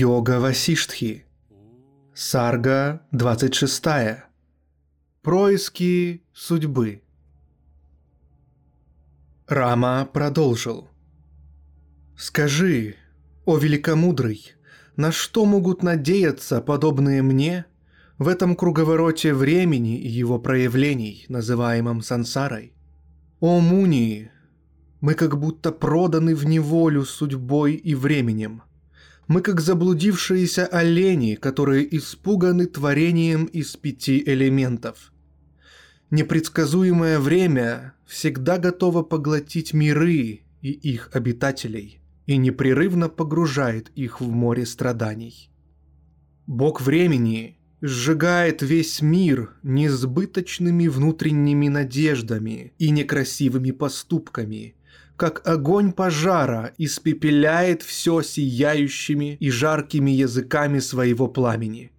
Йога Васиштхи. Сарга 26. Происки судьбы. Рама продолжил. «Скажи, о великомудрый, на что могут надеяться подобные мне в этом круговороте времени и его проявлений, называемом сансарой? О Мунии, мы как будто проданы в неволю судьбой и временем. Мы как заблудившиеся олени, которые испуганы творением из пяти элементов. Непредсказуемое время всегда готово поглотить миры и их обитателей и непрерывно погружает их в море страданий. Бог времени сжигает весь мир несбыточными внутренними надеждами и некрасивыми поступками, как огонь пожара испепеляет все сияющими и жаркими языками своего пламени.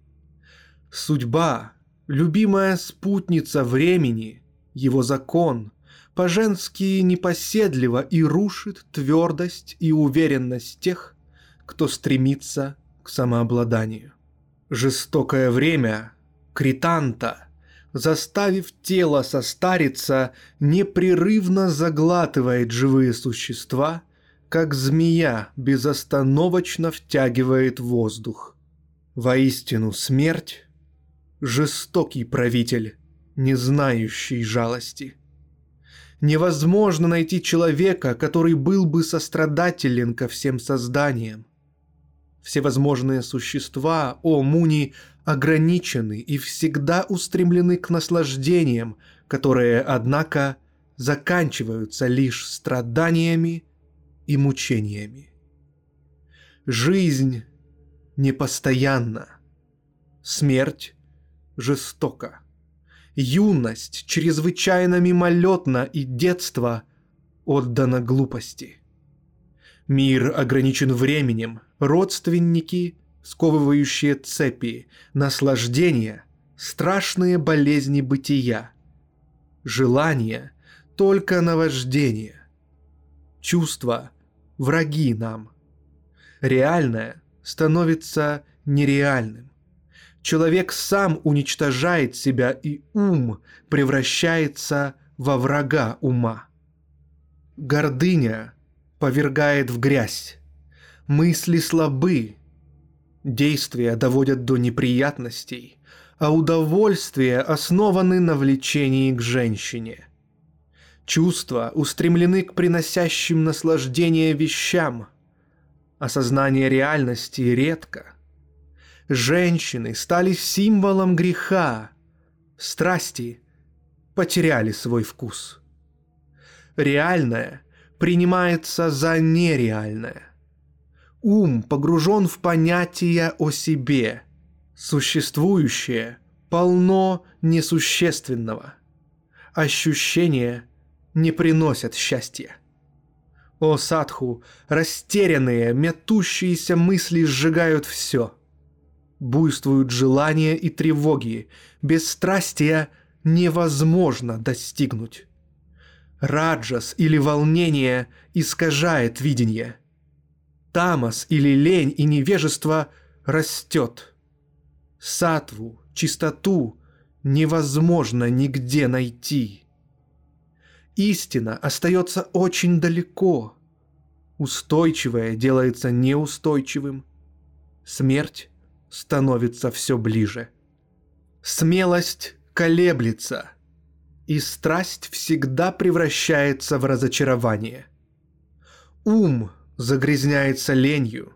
Судьба, любимая спутница времени, его закон, по-женски непоседливо и рушит твердость и уверенность тех, кто стремится к самообладанию. Жестокое время, кританта, заставив тело состариться, непрерывно заглатывает живые существа, как змея безостановочно втягивает воздух. Воистину смерть – жестокий правитель, не знающий жалости. Невозможно найти человека, который был бы сострадателен ко всем созданиям. Всевозможные существа, о Муни, ограничены и всегда устремлены к наслаждениям, которые, однако, заканчиваются лишь страданиями и мучениями. Жизнь непостоянна, смерть жестока, юность чрезвычайно мимолетна и детство отдано глупости. Мир ограничен временем, родственники, сковывающие цепи, наслаждения, страшные болезни бытия, желания, только наваждение, чувства, враги нам. Реальное становится нереальным. Человек сам уничтожает себя, и ум превращается во врага ума. Гордыня повергает в грязь. Мысли слабы, действия доводят до неприятностей, а удовольствия основаны на влечении к женщине. Чувства устремлены к приносящим наслаждение вещам. Осознание реальности редко. Женщины стали символом греха. Страсти потеряли свой вкус. Реальное принимается за нереальное. Ум погружен в понятия о себе. Существующее полно несущественного. Ощущения не приносят счастья. О садху, растерянные, метущиеся мысли сжигают все. Буйствуют желания и тревоги, бесстрастия невозможно достигнуть. Раджас или волнение искажает видение. Тамас или лень и невежество растет. Сатву, чистоту невозможно нигде найти. Истина остается очень далеко. Устойчивое делается неустойчивым. Смерть становится все ближе. Смелость колеблется – и страсть всегда превращается в разочарование. Ум загрязняется ленью,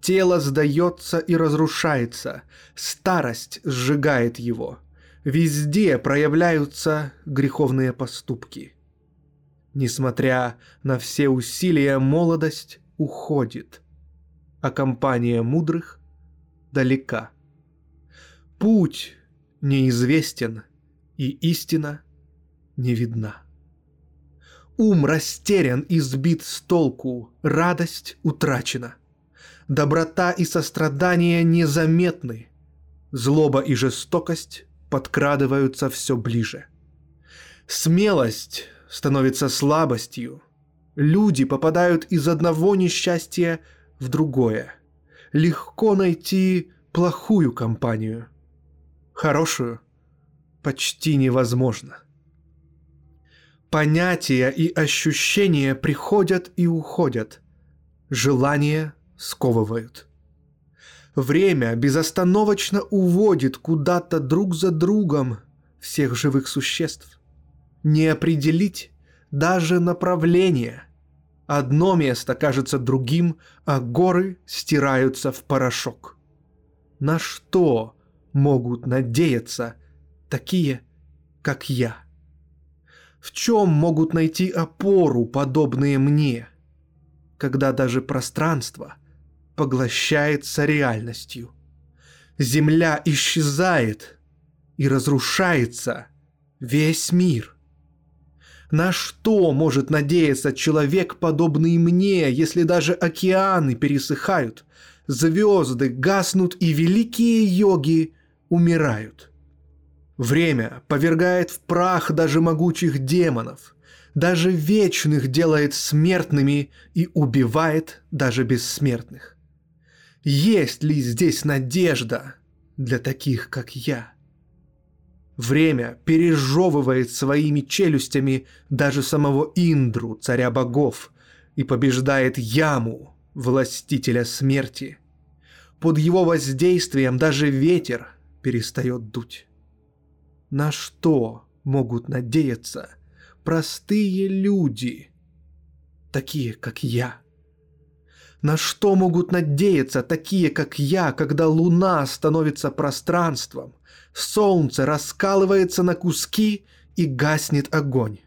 тело сдается и разрушается, старость сжигает его, везде проявляются греховные поступки. Несмотря на все усилия, молодость уходит, а компания мудрых далека. Путь неизвестен, и истина не видна. Ум растерян и сбит с толку, радость утрачена. Доброта и сострадание незаметны, злоба и жестокость подкрадываются все ближе. Смелость становится слабостью. Люди попадают из одного несчастья в другое. Легко найти плохую компанию. Хорошую почти невозможно. Понятия и ощущения приходят и уходят. Желания сковывают. Время безостановочно уводит куда-то друг за другом всех живых существ. Не определить даже направление. Одно место кажется другим, а горы стираются в порошок. На что могут надеяться такие, как я? В чем могут найти опору подобные мне, когда даже пространство поглощается реальностью? Земля исчезает и разрушается весь мир. На что может надеяться человек, подобный мне, если даже океаны пересыхают, звезды гаснут и великие йоги умирают? Время повергает в прах даже могучих демонов, даже вечных делает смертными и убивает даже бессмертных. Есть ли здесь надежда для таких, как я? Время пережевывает своими челюстями даже самого Индру, царя богов, и побеждает Яму, властителя смерти. Под его воздействием даже ветер перестает дуть. На что могут надеяться простые люди, такие как я? На что могут надеяться такие, как я, когда луна становится пространством, солнце раскалывается на куски и гаснет огонь?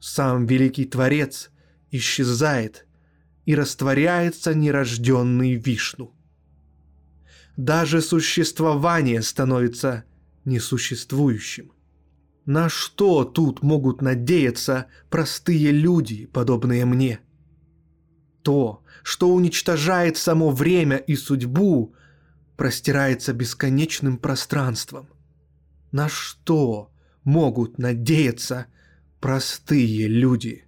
Сам великий Творец исчезает и растворяется нерожденный Вишну. Даже существование становится несуществующим. На что тут могут надеяться простые люди, подобные мне? То, что уничтожает само время и судьбу, простирается бесконечным пространством. На что могут надеяться простые люди?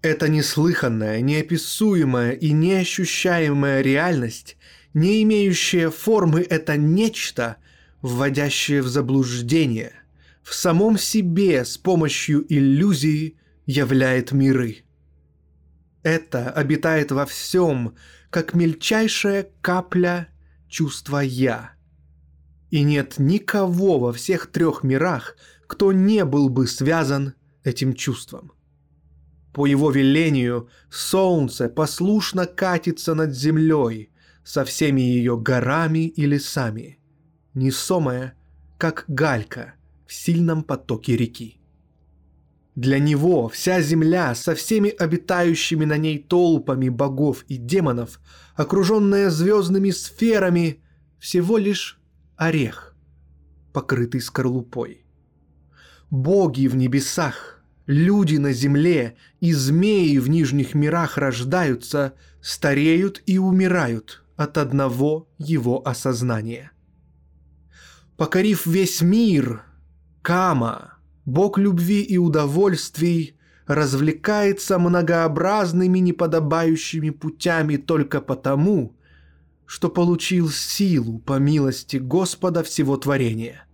Эта неслыханная, неописуемая и неощущаемая реальность, не имеющая формы, это нечто – вводящее в заблуждение, в самом себе с помощью иллюзии являет миры. Это обитает во всем, как мельчайшая капля чувства «я». И нет никого во всех трех мирах, кто не был бы связан этим чувством. По его велению солнце послушно катится над землей со всеми ее горами и лесами – несомая, как галька в сильном потоке реки. Для него вся земля со всеми обитающими на ней толпами богов и демонов, окруженная звездными сферами, всего лишь орех, покрытый скорлупой. Боги в небесах, люди на земле и змеи в нижних мирах рождаются, стареют и умирают от одного его осознания – покорив весь мир, Кама, бог любви и удовольствий, развлекается многообразными неподобающими путями только потому, что получил силу по милости Господа всего творения.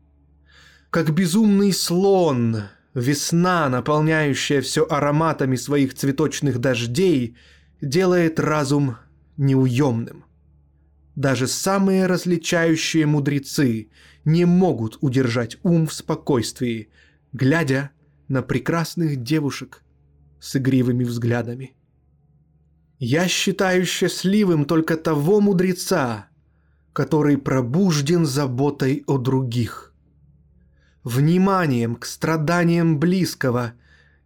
Как безумный слон, весна, наполняющая все ароматами своих цветочных дождей, делает разум неуемным. Даже самые различающие мудрецы не могут удержать ум в спокойствии, глядя на прекрасных девушек с игривыми взглядами. Я считаю счастливым только того мудреца, который пробужден заботой о других. Вниманием к страданиям близкого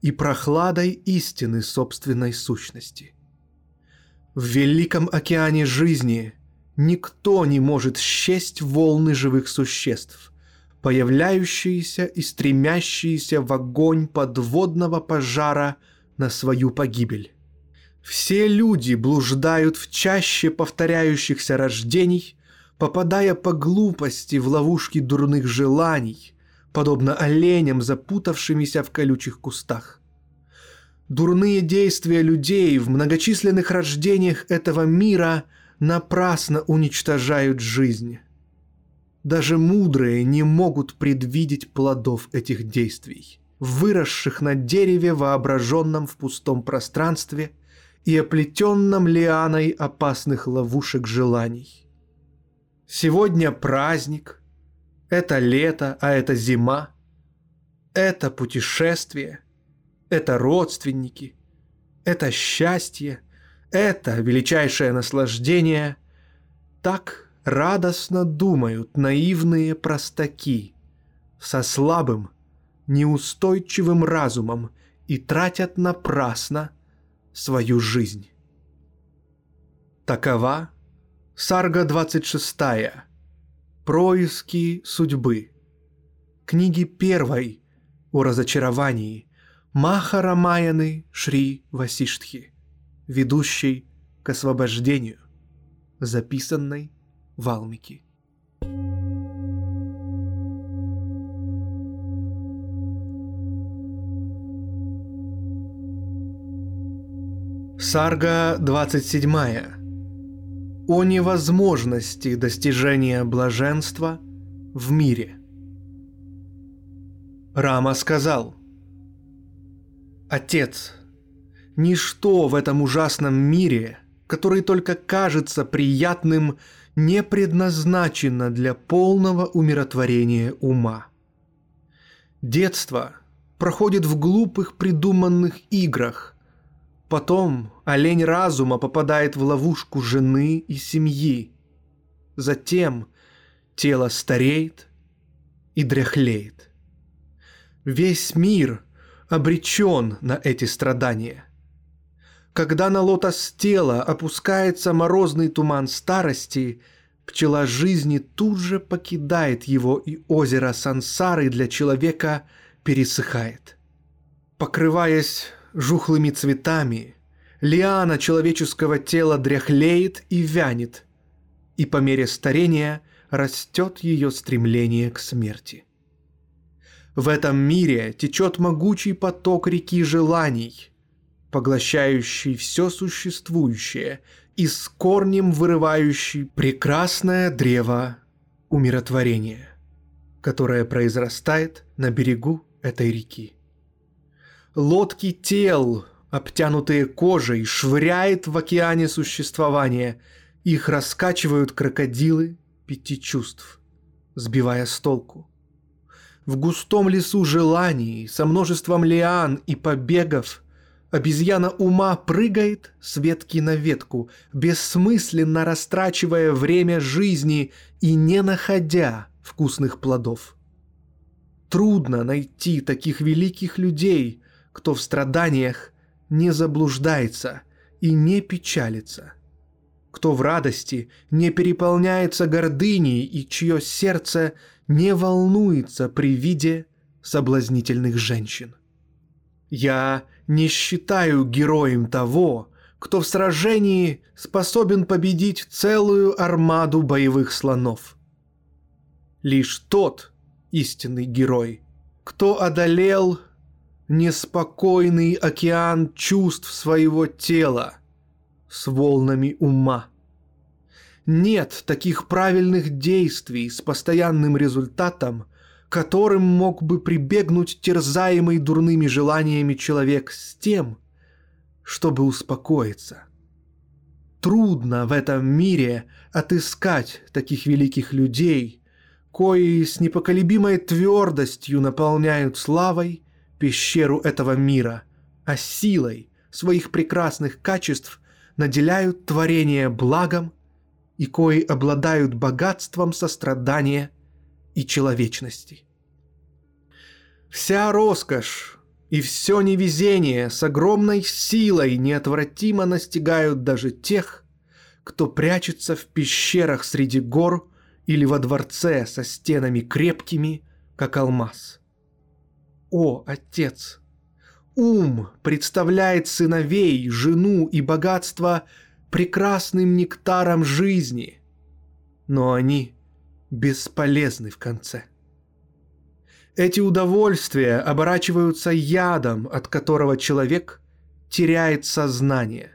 и прохладой истины собственной сущности. В великом океане жизни никто не может счесть волны живых существ, появляющиеся и стремящиеся в огонь подводного пожара на свою погибель. Все люди блуждают в чаще повторяющихся рождений, попадая по глупости в ловушки дурных желаний, подобно оленям, запутавшимися в колючих кустах. Дурные действия людей в многочисленных рождениях этого мира напрасно уничтожают жизнь. Даже мудрые не могут предвидеть плодов этих действий, выросших на дереве, воображенном в пустом пространстве и оплетенном лианой опасных ловушек желаний. Сегодня праздник, это лето, а это зима, это путешествие, это родственники, это счастье, это величайшее наслаждение. Так радостно думают наивные простаки со слабым, неустойчивым разумом и тратят напрасно свою жизнь. Такова Сарга 26. Происки судьбы. Книги первой о разочаровании Махарамаяны Шри Васиштхи, ведущей к освобождению, записанной Валмики. Сарга 27. О невозможности достижения блаженства в мире. Рама сказал, «Отец, ничто в этом ужасном мире, который только кажется приятным не предназначена для полного умиротворения ума. Детство проходит в глупых придуманных играх. Потом олень разума попадает в ловушку жены и семьи. Затем тело стареет и дряхлеет. Весь мир обречен на эти страдания. Когда на лотос тела опускается морозный туман старости, пчела жизни тут же покидает его, и озеро сансары для человека пересыхает. Покрываясь жухлыми цветами, лиана человеческого тела дряхлеет и вянет, и по мере старения растет ее стремление к смерти. В этом мире течет могучий поток реки желаний – поглощающий все существующее и с корнем вырывающий прекрасное древо умиротворения, которое произрастает на берегу этой реки. Лодки тел, обтянутые кожей, швыряет в океане существования, их раскачивают крокодилы пяти чувств, сбивая с толку. В густом лесу желаний, со множеством лиан и побегов – Обезьяна ума прыгает с ветки на ветку, бессмысленно растрачивая время жизни и не находя вкусных плодов. Трудно найти таких великих людей, кто в страданиях не заблуждается и не печалится, кто в радости не переполняется гордыней и чье сердце не волнуется при виде соблазнительных женщин. Я не считаю героем того, кто в сражении способен победить целую армаду боевых слонов. Лишь тот истинный герой, кто одолел неспокойный океан чувств своего тела с волнами ума. Нет таких правильных действий с постоянным результатом – которым мог бы прибегнуть терзаемый дурными желаниями человек с тем, чтобы успокоиться. Трудно в этом мире отыскать таких великих людей, кои с непоколебимой твердостью наполняют славой пещеру этого мира, а силой своих прекрасных качеств наделяют творение благом и кои обладают богатством сострадания – и человечности. Вся роскошь, И все невезение с огромной силой неотвратимо настигают даже тех, кто прячется в пещерах среди гор или во дворце со стенами крепкими, как алмаз. О, отец! Ум представляет сыновей, жену и богатство прекрасным нектаром жизни, но они бесполезны в конце. Эти удовольствия оборачиваются ядом, от которого человек теряет сознание.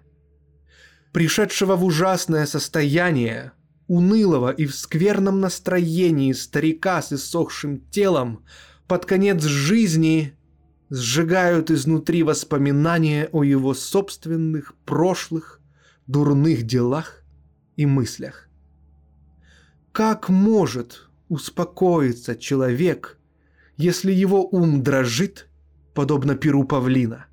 Пришедшего в ужасное состояние, унылого и в скверном настроении старика с иссохшим телом под конец жизни сжигают изнутри воспоминания о его собственных прошлых дурных делах и мыслях. Как может успокоиться человек – если его ум дрожит, подобно перу павлина,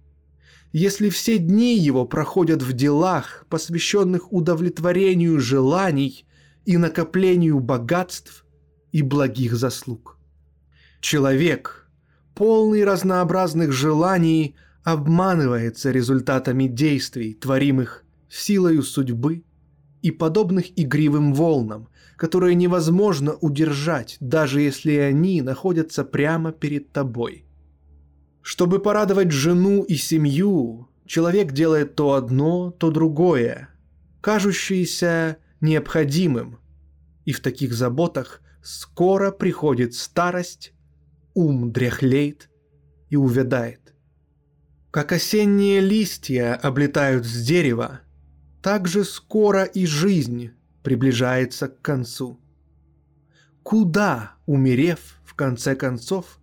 если все дни его проходят в делах, посвященных удовлетворению желаний и накоплению богатств и благих заслуг. Человек, полный разнообразных желаний, обманывается результатами действий, творимых силою судьбы и подобных игривым волнам, которые невозможно удержать, даже если они находятся прямо перед тобой. Чтобы порадовать жену и семью, человек делает то одно, то другое, кажущееся необходимым, и в таких заботах скоро приходит старость, ум дряхлеет и увядает. Как осенние листья облетают с дерева, так же скоро и жизнь приближается к концу. Куда, умерев, в конце концов,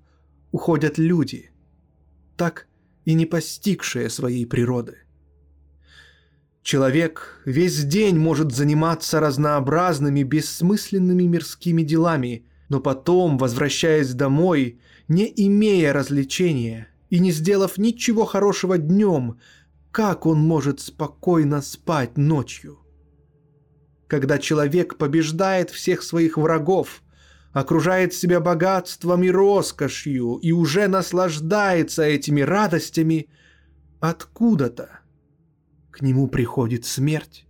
уходят люди, так и не постигшие своей природы? Человек весь день может заниматься разнообразными бессмысленными мирскими делами, но потом, возвращаясь домой, не имея развлечения и не сделав ничего хорошего днем, как он может спокойно спать ночью? Когда человек побеждает всех своих врагов, окружает себя богатством и роскошью и уже наслаждается этими радостями, откуда-то к нему приходит смерть.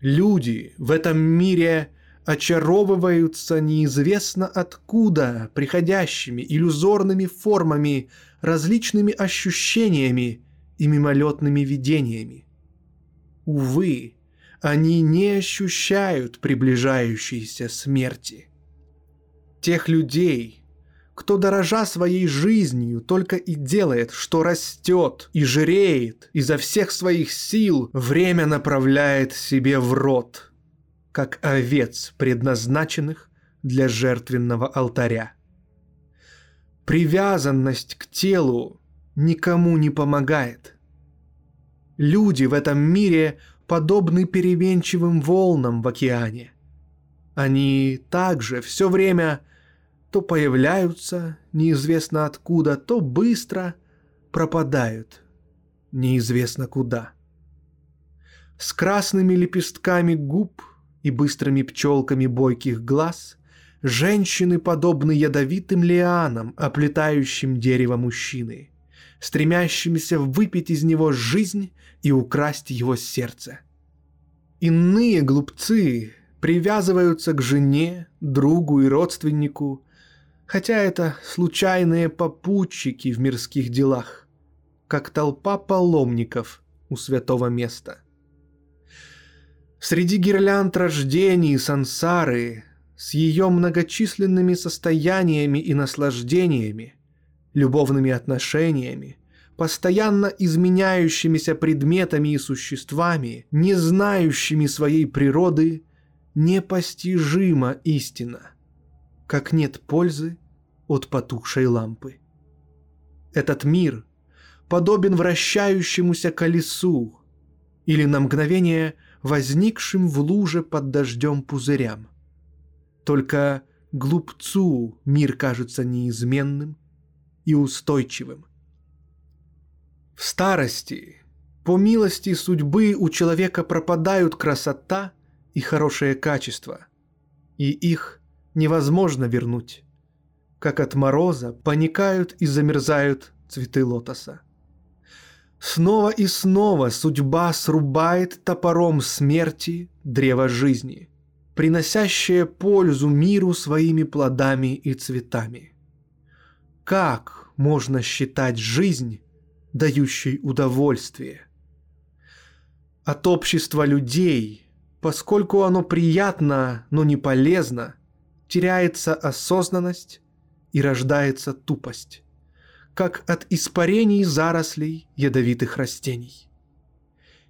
Люди в этом мире очаровываются неизвестно откуда приходящими иллюзорными формами, различными ощущениями и мимолетными видениями. Увы, они не ощущают приближающейся смерти. Тех людей, кто, дорожа своей жизнью, только и делает, что растет и жиреет, изо всех своих сил время направляет себе в рот, как овец, предназначенных для жертвенного алтаря. Привязанность к телу никому не помогает. Люди в этом мире подобны переменчивым волнам в океане. Они также все время то появляются неизвестно откуда, то быстро пропадают неизвестно куда. С красными лепестками губ и быстрыми пчелками бойких глаз женщины подобны ядовитым лианам, оплетающим дерево мужчины – стремящимися выпить из него жизнь и украсть его сердце. Иные глупцы привязываются к жене, другу и родственнику, хотя это случайные попутчики в мирских делах, как толпа паломников у святого места. Среди гирлянд рождений сансары с ее многочисленными состояниями и наслаждениями любовными отношениями, постоянно изменяющимися предметами и существами, не знающими своей природы, непостижима истина, как нет пользы от потухшей лампы. Этот мир подобен вращающемуся колесу или на мгновение возникшим в луже под дождем пузырям. Только глупцу мир кажется неизменным – и устойчивым. В старости, по милости судьбы, у человека пропадают красота и хорошее качество, и их невозможно вернуть, как от мороза паникают и замерзают цветы лотоса. Снова и снова судьба срубает топором смерти древо жизни, приносящее пользу миру своими плодами и цветами. Как можно считать жизнь, дающей удовольствие? От общества людей, поскольку оно приятно, но не полезно, теряется осознанность и рождается тупость как от испарений зарослей ядовитых растений.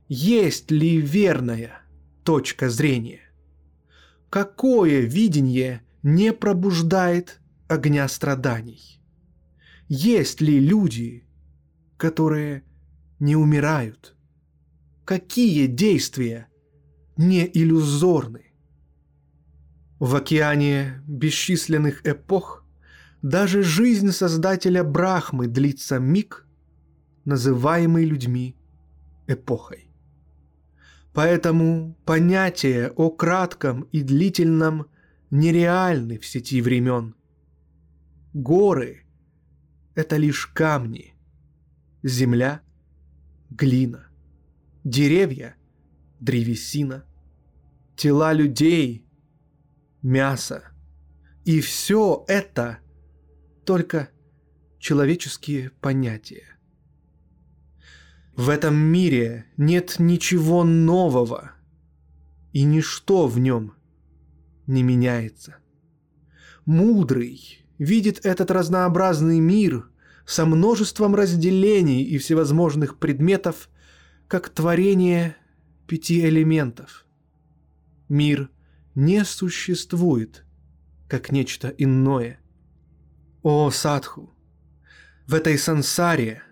Есть ли верная точка зрения? Какое видение не пробуждает огня страданий? Есть ли люди, которые не умирают? Какие действия не иллюзорны? В океане бесчисленных эпох даже жизнь создателя Брахмы длится миг, называемый людьми эпохой. Поэтому понятия о кратком и длительном нереальны в сети времен. Горы — это лишь камни, земля — глина, деревья — древесина, тела людей — мясо. И все это — только человеческие понятия. В этом мире нет ничего нового, и ничто в нем не меняется. Мудрый видит этот разнообразный мир со множеством разделений и всевозможных предметов, как творение пяти элементов. Мир не существует, как нечто иное – о, Садху, в этой сансаре,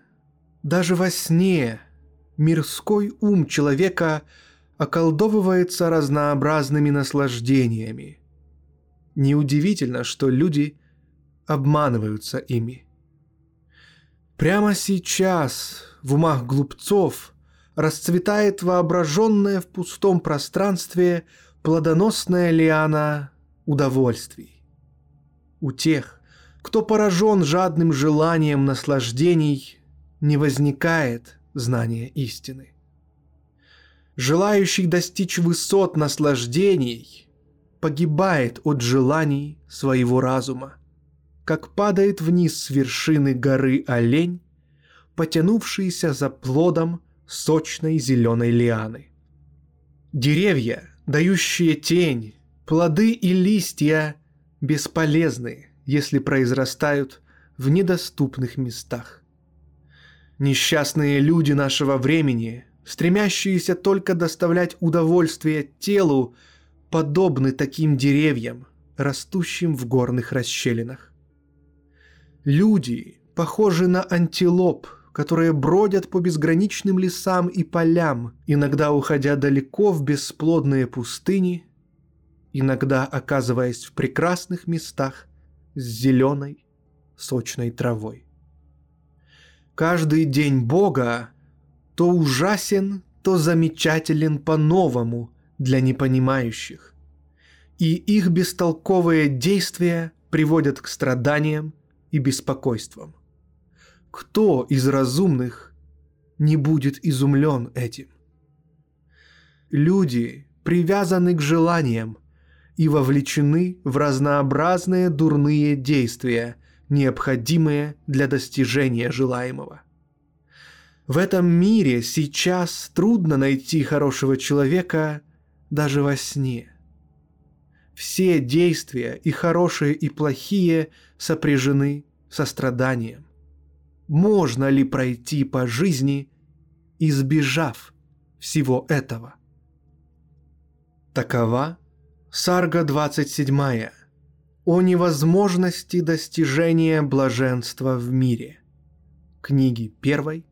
даже во сне, мирской ум человека околдовывается разнообразными наслаждениями. Неудивительно, что люди обманываются ими. Прямо сейчас в умах глупцов расцветает воображенная в пустом пространстве плодоносная лиана удовольствий. У тех, кто поражен жадным желанием наслаждений, не возникает знания истины. Желающий достичь высот наслаждений погибает от желаний своего разума, как падает вниз с вершины горы олень, потянувшийся за плодом сочной зеленой лианы. Деревья, дающие тень, плоды и листья бесполезны – если произрастают в недоступных местах. Несчастные люди нашего времени, стремящиеся только доставлять удовольствие телу, подобны таким деревьям, растущим в горных расщелинах. Люди похожи на антилоп, которые бродят по безграничным лесам и полям, иногда уходя далеко в бесплодные пустыни, иногда оказываясь в прекрасных местах с зеленой, сочной травой. Каждый день Бога то ужасен, то замечателен по-новому для непонимающих, и их бестолковые действия приводят к страданиям и беспокойствам. Кто из разумных не будет изумлен этим? Люди привязаны к желаниям, и вовлечены в разнообразные дурные действия, необходимые для достижения желаемого. В этом мире сейчас трудно найти хорошего человека даже во сне. Все действия, и хорошие, и плохие, сопряжены со страданием. Можно ли пройти по жизни, избежав всего этого? Такова Сарга 27. О невозможности достижения блаженства в мире. Книги 1.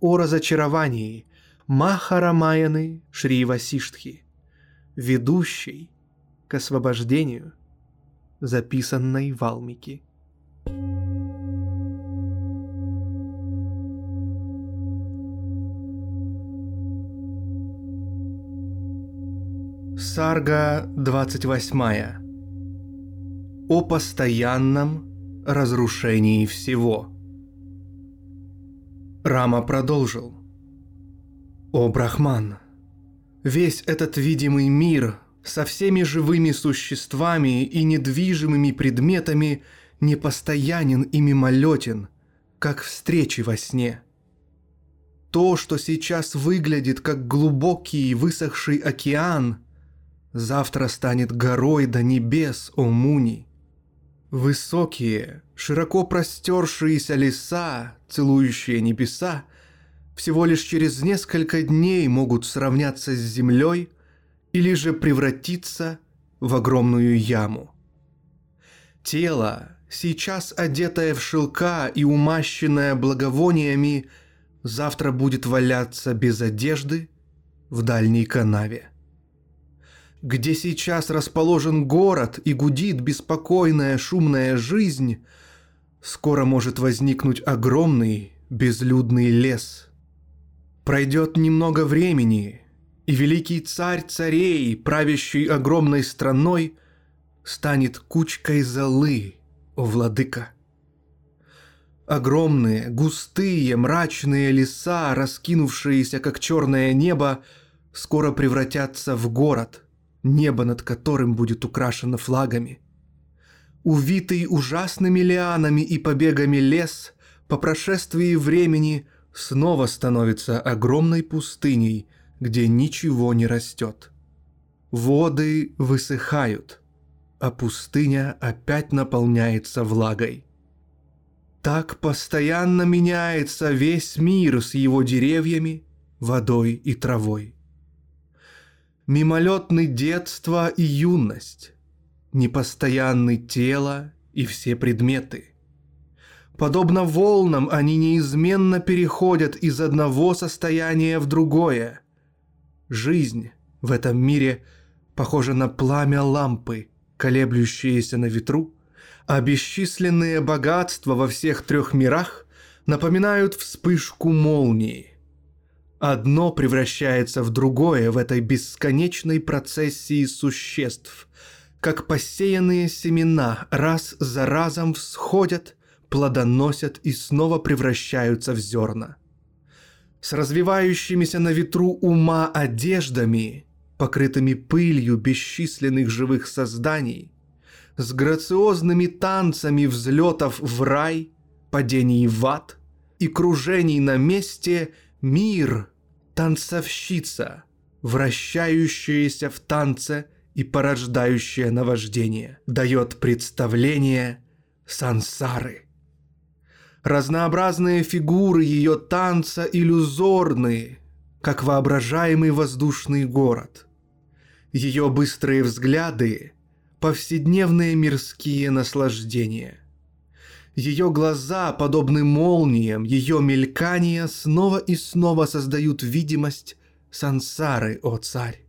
О разочаровании Махарамаяны Шри Васиштхи, ведущей к освобождению, записанной Валмики. Сарга 28. О постоянном разрушении всего. Рама продолжил. «О, Брахман, весь этот видимый мир со всеми живыми существами и недвижимыми предметами непостоянен и мимолетен, как встречи во сне. То, что сейчас выглядит как глубокий высохший океан, завтра станет горой до небес, о Муни. Высокие, широко простершиеся леса, целующие небеса, всего лишь через несколько дней могут сравняться с землей или же превратиться в огромную яму. Тело, сейчас одетое в шелка и умащенное благовониями, завтра будет валяться без одежды в дальней канаве. Где сейчас расположен город и гудит беспокойная шумная жизнь, скоро может возникнуть огромный безлюдный лес. Пройдет немного времени, и великий царь царей, правящий огромной страной, станет кучкой золы, о владыка. Огромные, густые, мрачные леса, раскинувшиеся как черное небо, скоро превратятся в город, небо над которым будет украшено флагами. Увитый ужасными лианами и побегами лес по прошествии времени снова становится огромной пустыней, где ничего не растет. Воды высыхают, а пустыня опять наполняется влагой. Так постоянно меняется весь мир с его деревьями, водой и травой. Мимолетный детство и юность, непостоянный тело и все предметы. Подобно волнам они неизменно переходят из одного состояния в другое. Жизнь в этом мире похожа на пламя лампы, колеблющиеся на ветру, а бесчисленные богатства во всех трех мирах напоминают вспышку молнии. Одно превращается в другое в этой бесконечной процессии существ, как посеянные семена раз за разом всходят, плодоносят и снова превращаются в зерна. С развивающимися на ветру ума одеждами, покрытыми пылью бесчисленных живых созданий, с грациозными танцами взлетов в рай, падений в ад и кружений на месте мир, танцовщица, вращающаяся в танце и порождающая наваждение, дает представление сансары. Разнообразные фигуры ее танца иллюзорные, как воображаемый воздушный город. Ее быстрые взгляды – повседневные мирские наслаждения. Ее глаза, подобны молниям, ее мелькания снова и снова создают видимость сансары, о царь.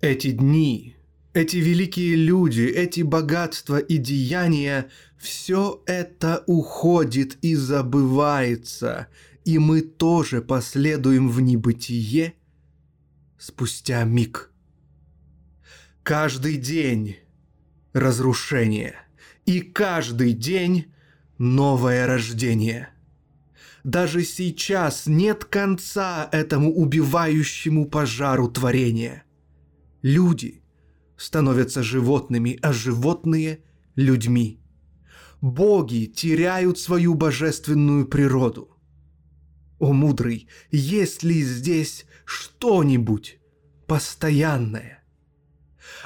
Эти дни, эти великие люди, эти богатства и деяния – все это уходит и забывается, и мы тоже последуем в небытие спустя миг. Каждый день разрушение, и каждый день новое рождение. Даже сейчас нет конца этому убивающему пожару творения. Люди становятся животными, а животные – людьми. Боги теряют свою божественную природу. О мудрый, есть ли здесь что-нибудь постоянное?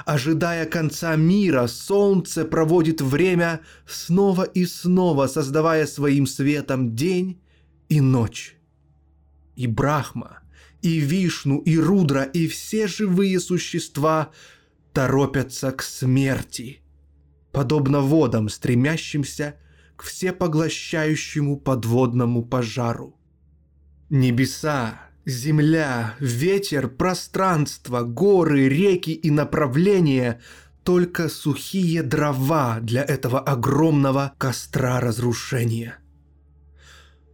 Ожидая конца мира, солнце проводит время снова и снова, создавая своим светом день и ночь. И Брахма, и Вишну, и Рудра, и все живые существа торопятся к смерти, подобно водам, стремящимся к всепоглощающему подводному пожару. Небеса, Земля, ветер, пространство, горы, реки и направления – только сухие дрова для этого огромного костра разрушения.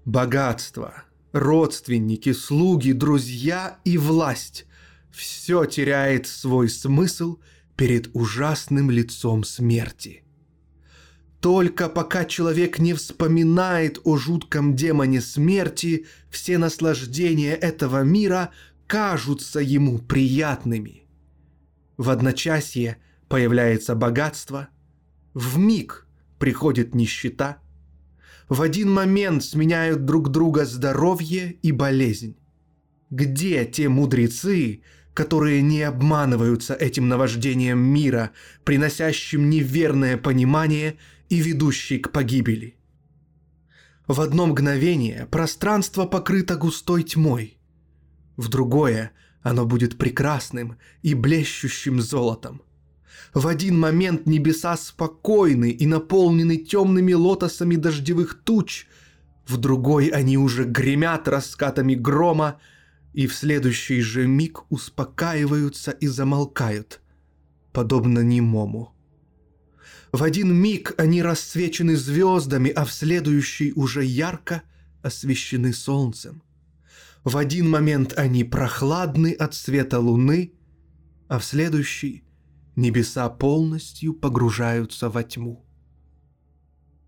Богатство, родственники, слуги, друзья и власть – все теряет свой смысл перед ужасным лицом смерти. Только пока человек не вспоминает о жутком демоне смерти, все наслаждения этого мира кажутся ему приятными. В одночасье появляется богатство, в миг приходит нищета, в один момент сменяют друг друга здоровье и болезнь. Где те мудрецы, которые не обманываются этим наваждением мира, приносящим неверное понимание и ведущий к погибели? В одно мгновение пространство покрыто густой тьмой, в другое оно будет прекрасным и блещущим золотом. В один момент небеса спокойны и наполнены темными лотосами дождевых туч, в другой они уже гремят раскатами грома, и в следующий же миг успокаиваются и замолкают, подобно немому. В один миг они расцвечены звездами, а в следующий уже ярко освещены солнцем. В один момент они прохладны от света луны, а в следующий небеса полностью погружаются во тьму.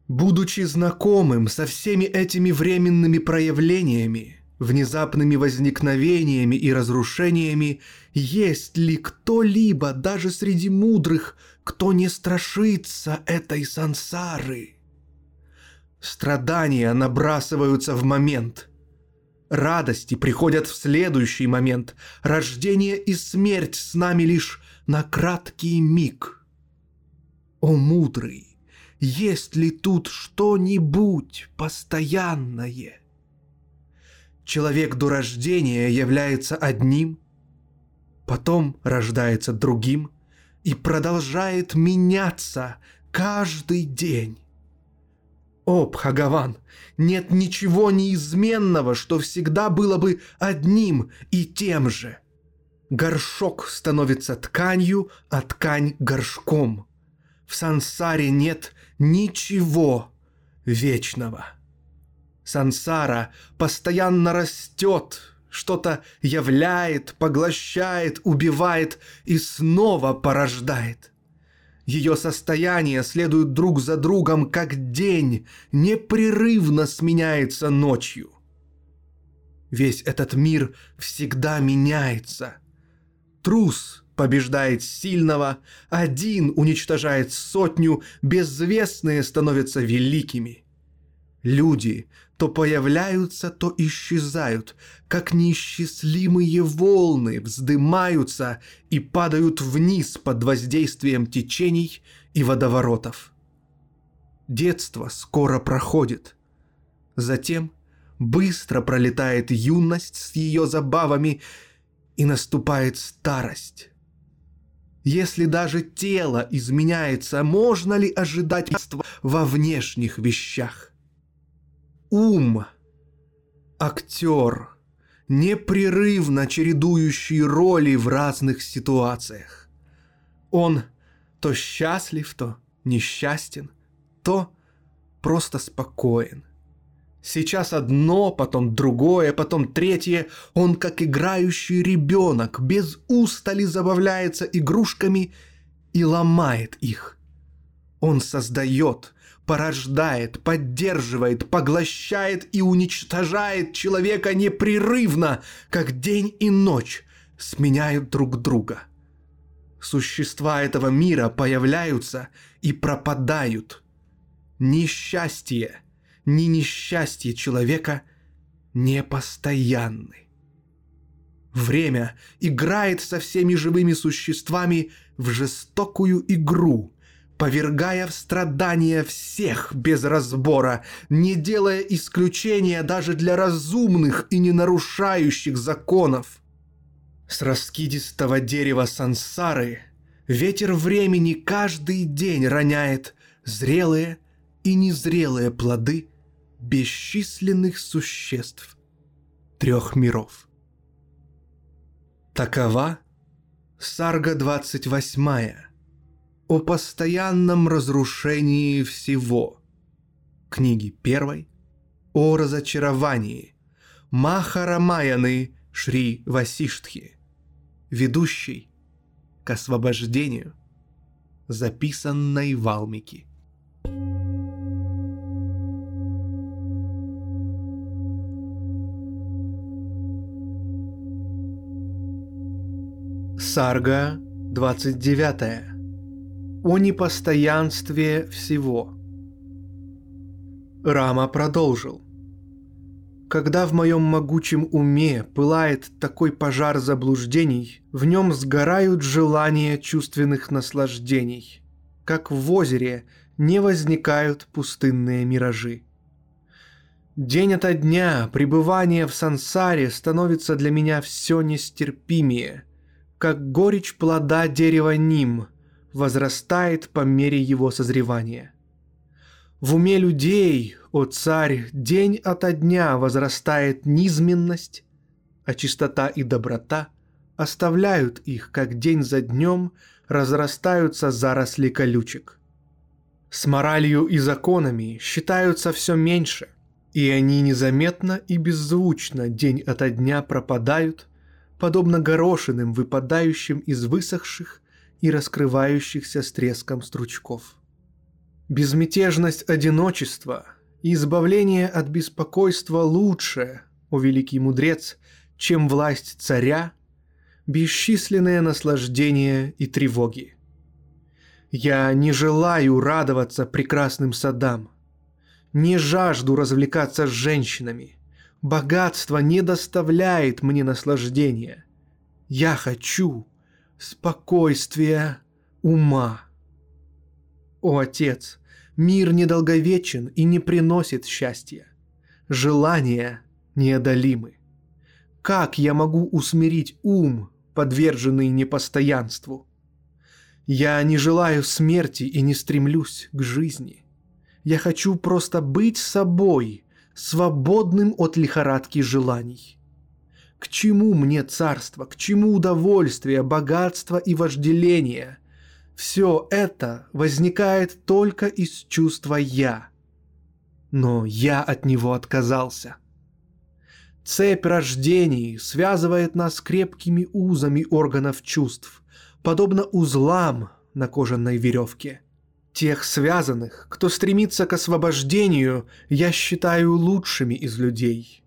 Будучи знакомым со всеми этими временными проявлениями, внезапными возникновениями и разрушениями, есть ли кто-либо даже среди мудрых, кто не страшится этой сансары? Страдания набрасываются в момент – Радости приходят в следующий момент. Рождение и смерть с нами лишь на краткий миг. О мудрый, есть ли тут что-нибудь постоянное? Человек до рождения является одним, потом рождается другим и продолжает меняться каждый день. О, Бхагаван, нет ничего неизменного, что всегда было бы одним и тем же. Горшок становится тканью, а ткань – горшком. В сансаре нет ничего вечного. Сансара постоянно растет, что-то являет, поглощает, убивает и снова порождает – ее состояние следует друг за другом, как день, непрерывно сменяется ночью. Весь этот мир всегда меняется. Трус побеждает сильного, один уничтожает сотню, безвестные становятся великими. Люди то появляются, то исчезают, как неисчислимые волны вздымаются и падают вниз под воздействием течений и водоворотов. Детство скоро проходит. Затем быстро пролетает юность с ее забавами, и наступает старость. Если даже тело изменяется, можно ли ожидать во внешних вещах? Ум, актер, непрерывно чередующий роли в разных ситуациях. Он то счастлив, то несчастен, то просто спокоен. Сейчас одно, потом другое, потом третье. Он, как играющий ребенок, без устали забавляется игрушками и ломает их. Он создает, порождает, поддерживает, поглощает и уничтожает человека непрерывно, как день и ночь сменяют друг друга. Существа этого мира появляются и пропадают. Ни счастье, ни несчастье человека не постоянны. Время играет со всеми живыми существами в жестокую игру – повергая в страдания всех без разбора, не делая исключения даже для разумных и не нарушающих законов. С раскидистого дерева сансары ветер времени каждый день роняет зрелые и незрелые плоды бесчисленных существ трех миров. Такова Сарга 28 о постоянном разрушении всего. Книги первой о разочаровании. Махарамаяны Шри Васиштхи, ведущий к освобождению, записанной Валмики. Сарга 29. О непостоянстве всего. Рама продолжил. Когда в моем могучем уме пылает такой пожар заблуждений, в нем сгорают желания чувственных наслаждений, как в озере не возникают пустынные миражи. День ото дня пребывание в сансаре становится для меня все нестерпимее, как горечь плода дерева ним возрастает по мере его созревания. В уме людей, о царь, день ото дня возрастает низменность, а чистота и доброта оставляют их, как день за днем разрастаются заросли колючек. С моралью и законами считаются все меньше, и они незаметно и беззвучно день ото дня пропадают, подобно горошинам, выпадающим из высохших и раскрывающихся с треском стручков. Безмятежность одиночества и избавление от беспокойства лучше, о великий мудрец, чем власть царя, бесчисленные наслаждения и тревоги. Я не желаю радоваться прекрасным садам, не жажду развлекаться с женщинами – Богатство не доставляет мне наслаждения. Я хочу спокойствия ума. О, Отец, мир недолговечен и не приносит счастья. Желания неодолимы. Как я могу усмирить ум, подверженный непостоянству? Я не желаю смерти и не стремлюсь к жизни. Я хочу просто быть собой – свободным от лихорадки желаний. К чему мне царство, к чему удовольствие, богатство и вожделение? Все это возникает только из чувства «я». Но я от него отказался. Цепь рождений связывает нас крепкими узами органов чувств, подобно узлам на кожаной веревке – Тех связанных, кто стремится к освобождению, я считаю лучшими из людей.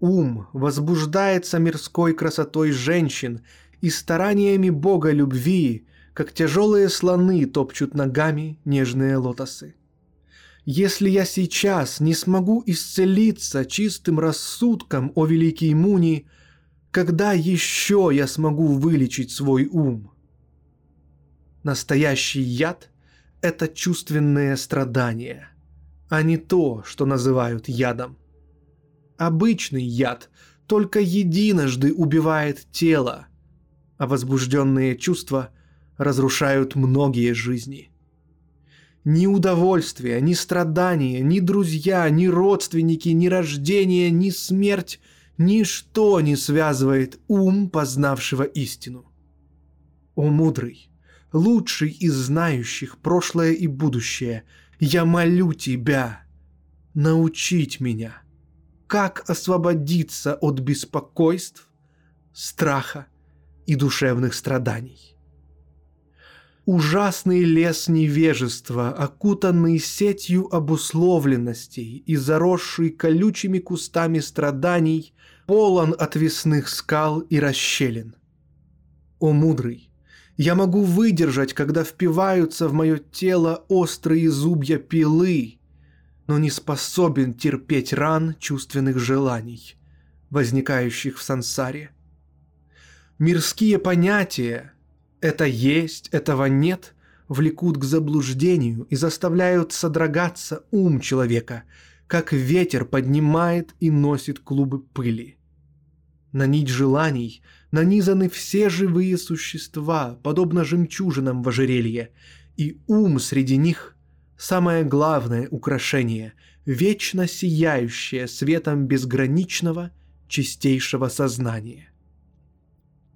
Ум возбуждается мирской красотой женщин и стараниями Бога любви, как тяжелые слоны топчут ногами нежные лотосы. Если я сейчас не смогу исцелиться чистым рассудком, о великий Муни, когда еще я смогу вылечить свой ум? Настоящий яд – это чувственное страдание, а не то, что называют ядом. Обычный яд только единожды убивает тело, а возбужденные чувства разрушают многие жизни. Ни удовольствие, ни страдания, ни друзья, ни родственники, ни рождение, ни смерть – ничто не связывает ум, познавшего истину. О мудрый, лучший из знающих прошлое и будущее, я молю тебя научить меня, как освободиться от беспокойств, страха и душевных страданий. Ужасный лес невежества, окутанный сетью обусловленностей и заросший колючими кустами страданий, полон отвесных скал и расщелин. О мудрый, я могу выдержать, когда впиваются в мое тело острые зубья пилы, но не способен терпеть ран чувственных желаний, возникающих в сансаре. Мирские понятия «это есть», «этого нет» влекут к заблуждению и заставляют содрогаться ум человека, как ветер поднимает и носит клубы пыли. На нить желаний нанизаны все живые существа, подобно жемчужинам в ожерелье, и ум среди них – самое главное украшение, вечно сияющее светом безграничного, чистейшего сознания.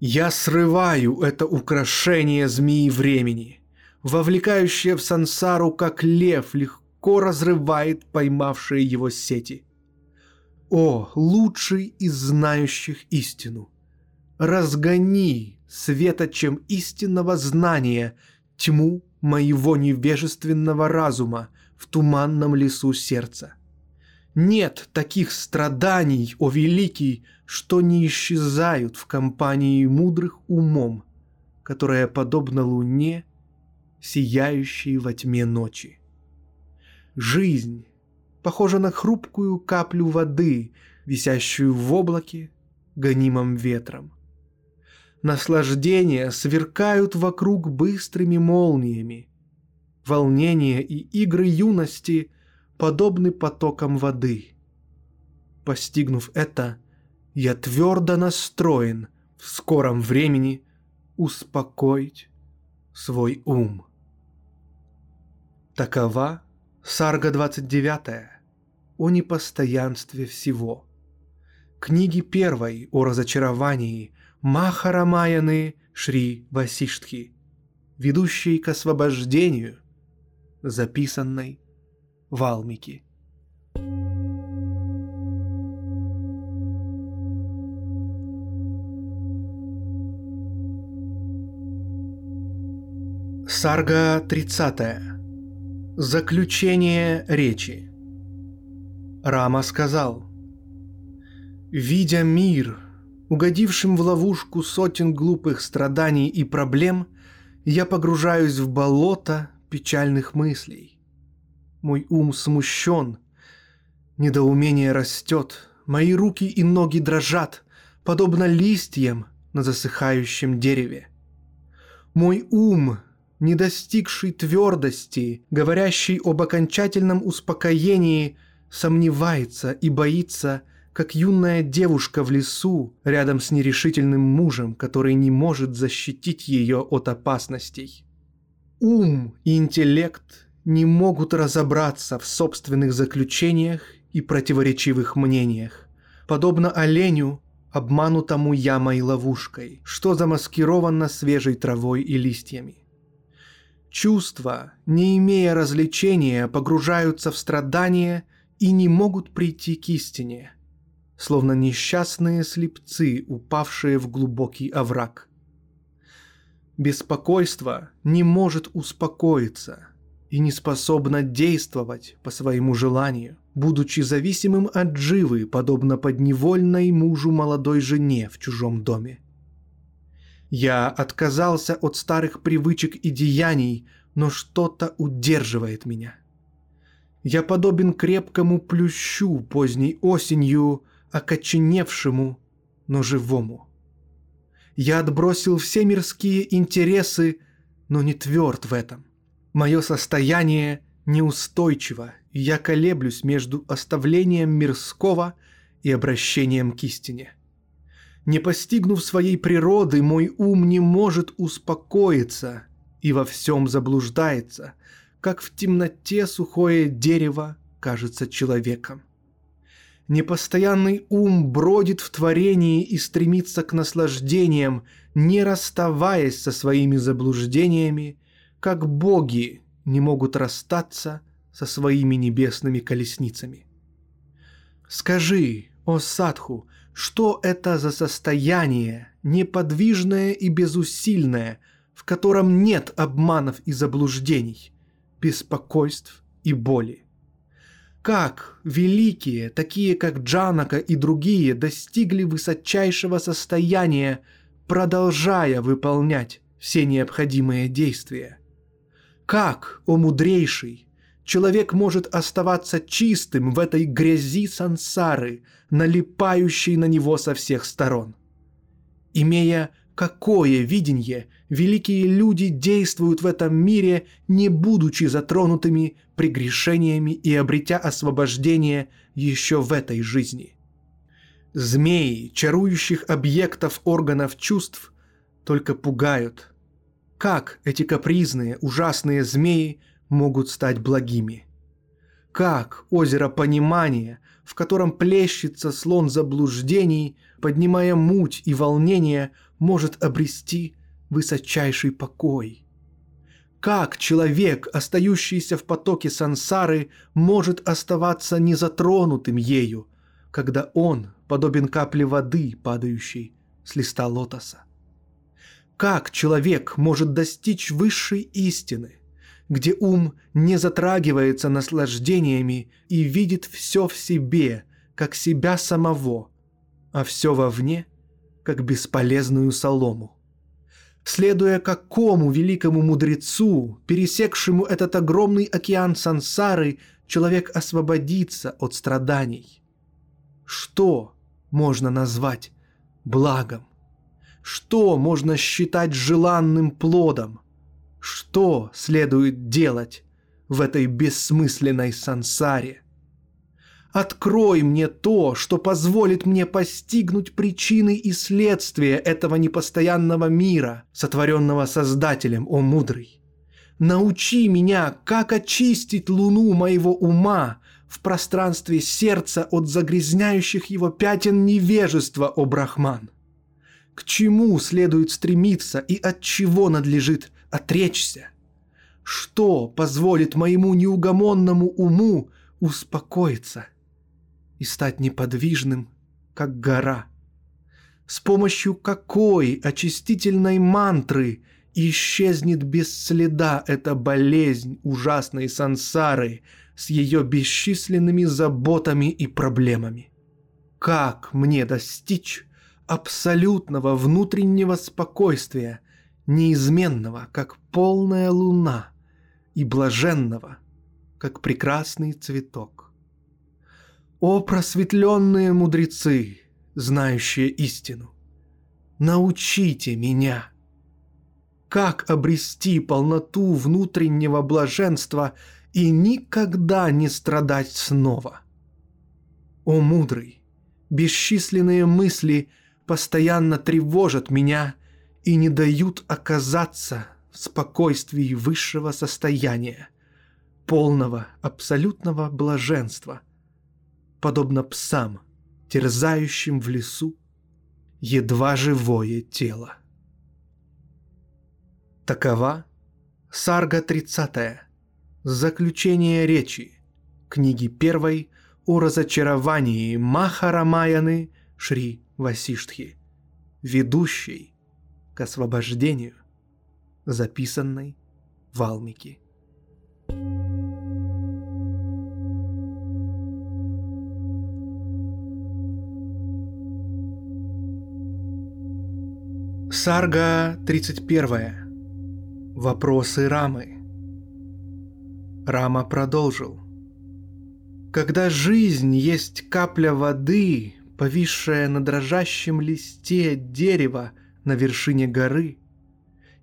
Я срываю это украшение змеи времени, вовлекающее в сансару, как лев легко разрывает поймавшие его сети – о, лучший из знающих истину! Разгони светочем истинного знания тьму моего невежественного разума в туманном лесу сердца. Нет таких страданий, о великий, что не исчезают в компании мудрых умом, которая подобна луне, сияющей во тьме ночи. Жизнь похожа на хрупкую каплю воды, висящую в облаке, гонимом ветром. Наслаждения сверкают вокруг быстрыми молниями. Волнение и игры юности подобны потокам воды. Постигнув это, я твердо настроен в скором времени успокоить свой ум. Такова Сарга 29 о непостоянстве всего. Книги первой о разочаровании Махарамаяны Шри Васиштхи, ведущей к освобождению, записанной Валмики. Сарга 30. Заключение речи. Рама сказал, «Видя мир, угодившим в ловушку сотен глупых страданий и проблем, я погружаюсь в болото печальных мыслей. Мой ум смущен, недоумение растет, мои руки и ноги дрожат, подобно листьям на засыхающем дереве. Мой ум не достигший твердости, говорящий об окончательном успокоении, сомневается и боится, как юная девушка в лесу рядом с нерешительным мужем, который не может защитить ее от опасностей. Ум и интеллект не могут разобраться в собственных заключениях и противоречивых мнениях. Подобно оленю, обманутому ямой ловушкой, что замаскировано свежей травой и листьями. Чувства, не имея развлечения, погружаются в страдания и не могут прийти к истине, словно несчастные слепцы, упавшие в глубокий овраг. Беспокойство не может успокоиться и не способно действовать по своему желанию, будучи зависимым от живы, подобно подневольной мужу молодой жене в чужом доме. Я отказался от старых привычек и деяний, но что-то удерживает меня. Я подобен крепкому плющу поздней осенью, окоченевшему, но живому. Я отбросил все мирские интересы, но не тверд в этом. Мое состояние неустойчиво, и я колеблюсь между оставлением мирского и обращением к истине – не постигнув своей природы, мой ум не может успокоиться и во всем заблуждается, как в темноте сухое дерево кажется человеком. Непостоянный ум бродит в творении и стремится к наслаждениям, не расставаясь со своими заблуждениями, как боги не могут расстаться со своими небесными колесницами. Скажи, о Садху, что это за состояние, неподвижное и безусильное, в котором нет обманов и заблуждений, беспокойств и боли. Как великие, такие как Джанака и другие, достигли высочайшего состояния, продолжая выполнять все необходимые действия? Как, о мудрейший, человек может оставаться чистым в этой грязи сансары, налипающей на него со всех сторон. Имея какое видение, великие люди действуют в этом мире, не будучи затронутыми прегрешениями и обретя освобождение еще в этой жизни. Змеи, чарующих объектов органов чувств, только пугают. Как эти капризные, ужасные змеи – могут стать благими. Как озеро понимания, в котором плещется слон заблуждений, поднимая муть и волнение, может обрести высочайший покой? Как человек, остающийся в потоке сансары, может оставаться незатронутым ею, когда он подобен капле воды, падающей с листа лотоса? Как человек может достичь высшей истины – где ум не затрагивается наслаждениями и видит все в себе, как себя самого, а все вовне, как бесполезную солому. Следуя какому великому мудрецу, пересекшему этот огромный океан сансары, человек освободится от страданий. Что можно назвать благом? Что можно считать желанным плодом? Что следует делать в этой бессмысленной сансаре? Открой мне то, что позволит мне постигнуть причины и следствия этого непостоянного мира, сотворенного Создателем, о мудрый. Научи меня, как очистить луну моего ума в пространстве сердца от загрязняющих его пятен невежества, о Брахман. К чему следует стремиться и от чего надлежит отречься? Что позволит моему неугомонному уму успокоиться и стать неподвижным, как гора? С помощью какой очистительной мантры исчезнет без следа эта болезнь ужасной сансары с ее бесчисленными заботами и проблемами? Как мне достичь абсолютного внутреннего спокойствия, неизменного, как полная луна, и блаженного, как прекрасный цветок. О просветленные мудрецы, знающие истину, научите меня, как обрести полноту внутреннего блаженства и никогда не страдать снова. О мудрый, бесчисленные мысли – постоянно тревожат меня и не дают оказаться в спокойствии высшего состояния, полного абсолютного блаженства, подобно псам, терзающим в лесу едва живое тело. Такова Сарга 30. Заключение речи. Книги первой о разочаровании Махарамаяны Шри Васиштхи, ведущей к освобождению, записанной Валмики. Сарга 31. Вопросы Рамы. Рама продолжил. Когда жизнь есть капля воды, повисшая на дрожащем листе дерева на вершине горы,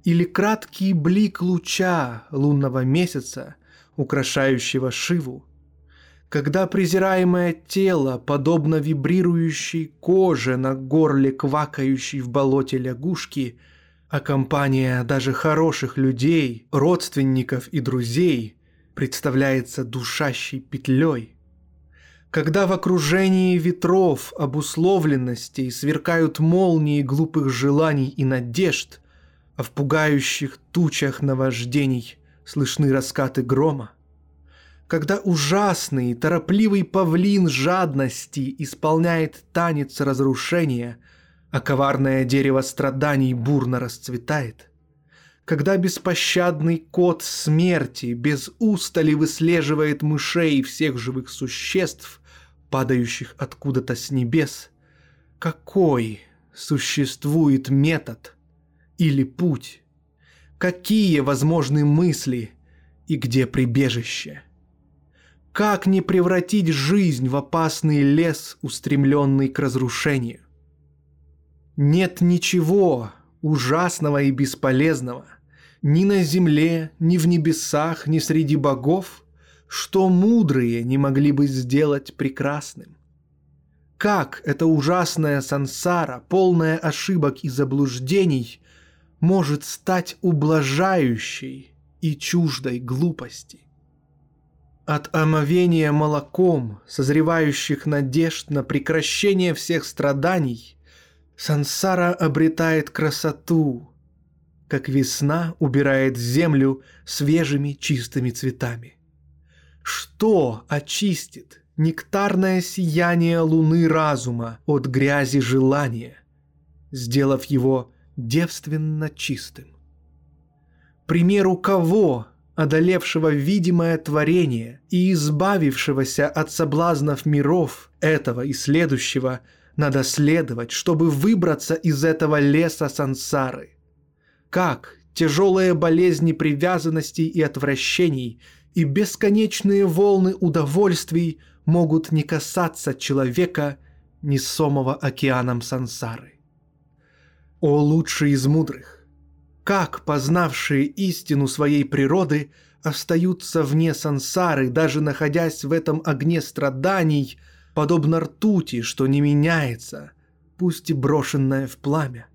или краткий блик луча лунного месяца, украшающего Шиву, когда презираемое тело, подобно вибрирующей коже на горле квакающей в болоте лягушки, а компания даже хороших людей, родственников и друзей представляется душащей петлей – когда в окружении ветров, обусловленностей сверкают молнии глупых желаний и надежд, а в пугающих тучах наваждений слышны раскаты грома, когда ужасный, торопливый павлин жадности исполняет танец разрушения, а коварное дерево страданий бурно расцветает, когда беспощадный кот смерти без устали выслеживает мышей и всех живых существ, падающих откуда-то с небес, какой существует метод или путь, какие возможны мысли и где прибежище. Как не превратить жизнь в опасный лес, устремленный к разрушению? Нет ничего ужасного и бесполезного ни на земле, ни в небесах, ни среди богов – что мудрые не могли бы сделать прекрасным. Как эта ужасная сансара, полная ошибок и заблуждений, может стать ублажающей и чуждой глупости? От омовения молоком, созревающих надежд на прекращение всех страданий, сансара обретает красоту, как весна убирает землю свежими чистыми цветами. Что очистит нектарное сияние луны разума от грязи желания, сделав его девственно чистым? Примеру кого одолевшего видимое творение и избавившегося от соблазнов миров этого и следующего, надо следовать, чтобы выбраться из этого леса сансары. Как тяжелые болезни привязанностей и отвращений и бесконечные волны удовольствий могут не касаться человека, несомого океаном сансары. О лучший из мудрых! Как познавшие истину своей природы остаются вне сансары, даже находясь в этом огне страданий, подобно ртути, что не меняется, пусть и брошенная в пламя.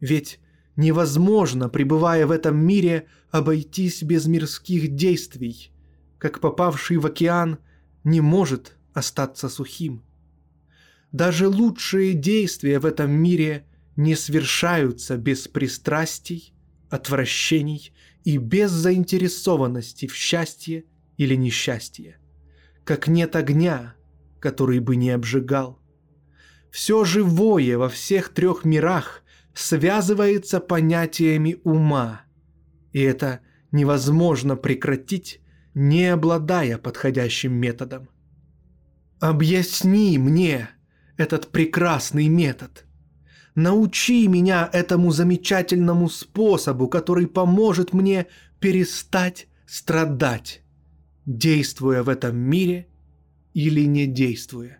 Ведь невозможно, пребывая в этом мире, обойтись без мирских действий, как попавший в океан не может остаться сухим. Даже лучшие действия в этом мире не свершаются без пристрастий, отвращений и без заинтересованности в счастье или несчастье, как нет огня, который бы не обжигал. Все живое во всех трех мирах связывается понятиями ума, и это невозможно прекратить, не обладая подходящим методом. Объясни мне этот прекрасный метод – Научи меня этому замечательному способу, который поможет мне перестать страдать, действуя в этом мире или не действуя.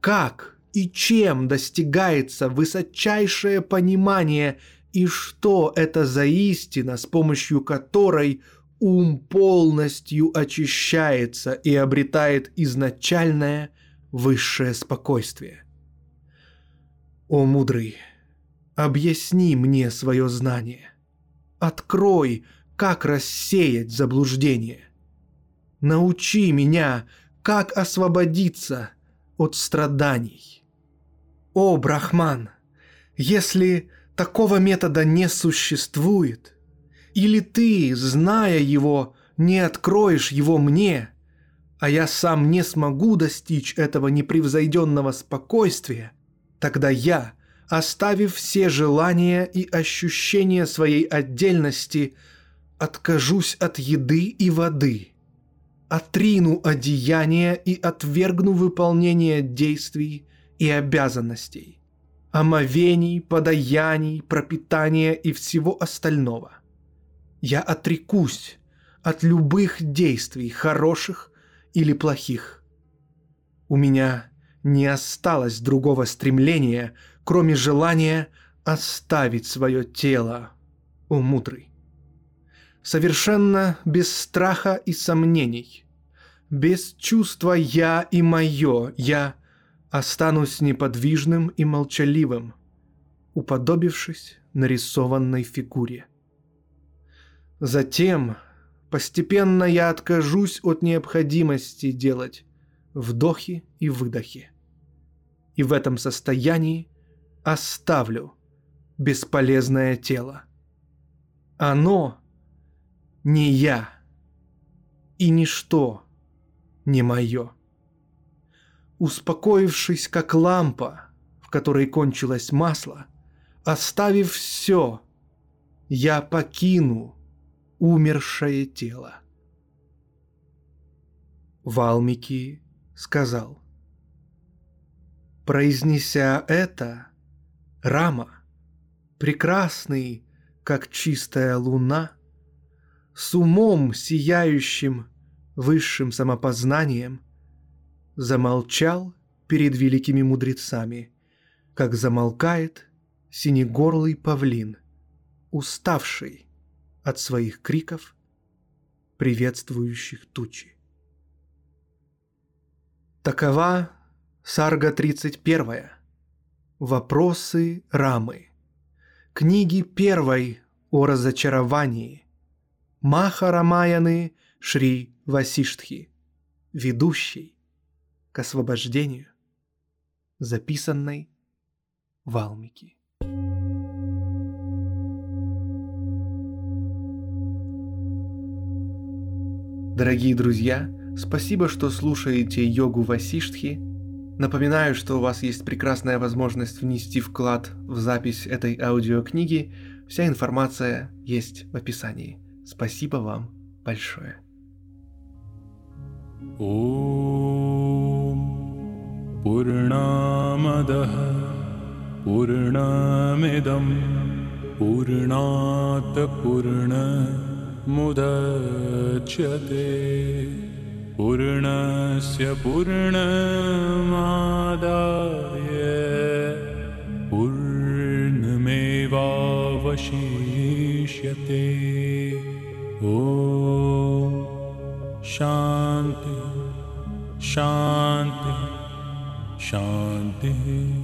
Как и чем достигается высочайшее понимание и что это за истина, с помощью которой ум полностью очищается и обретает изначальное высшее спокойствие. О мудрый, объясни мне свое знание. Открой, как рассеять заблуждение. Научи меня, как освободиться от страданий. О, Брахман, если такого метода не существует, или ты, зная его, не откроешь его мне, а я сам не смогу достичь этого непревзойденного спокойствия – Тогда я, оставив все желания и ощущения своей отдельности, откажусь от еды и воды, отрину одеяния и отвергну выполнение действий и обязанностей, омовений, подаяний, пропитания и всего остального. Я отрекусь от любых действий, хороших или плохих. У меня не осталось другого стремления, кроме желания оставить свое тело, о мудрый. Совершенно без страха и сомнений, без чувства «я» и «моё», я останусь неподвижным и молчаливым, уподобившись нарисованной фигуре. Затем постепенно я откажусь от необходимости делать вдохи и выдохи. И в этом состоянии оставлю бесполезное тело. Оно не я, и ничто не мое. Успокоившись, как лампа, в которой кончилось масло, оставив все, я покину умершее тело. Валмики сказал. Произнеся это, Рама, прекрасный, как чистая луна, с умом сияющим высшим самопознанием, замолчал перед великими мудрецами, как замолкает синегорлый павлин, уставший от своих криков, приветствующих тучи. Такова Сарга 31. Вопросы Рамы. Книги первой о разочаровании. Маха Рамаяны Шри Васиштхи. Ведущий к освобождению. Записанной Валмики. Дорогие друзья, Спасибо, что слушаете йогу Васиштхи. Напоминаю, что у вас есть прекрасная возможность внести вклад в запись этой аудиокниги. Вся информация есть в описании. Спасибо вам большое. पूर्णात् पूर्णमुदच्यते पूर्णस्य पूर्णमादाय पूर्णमेवा वशूयिष्यते ओ शान्ति शान्तिः शान्तिः।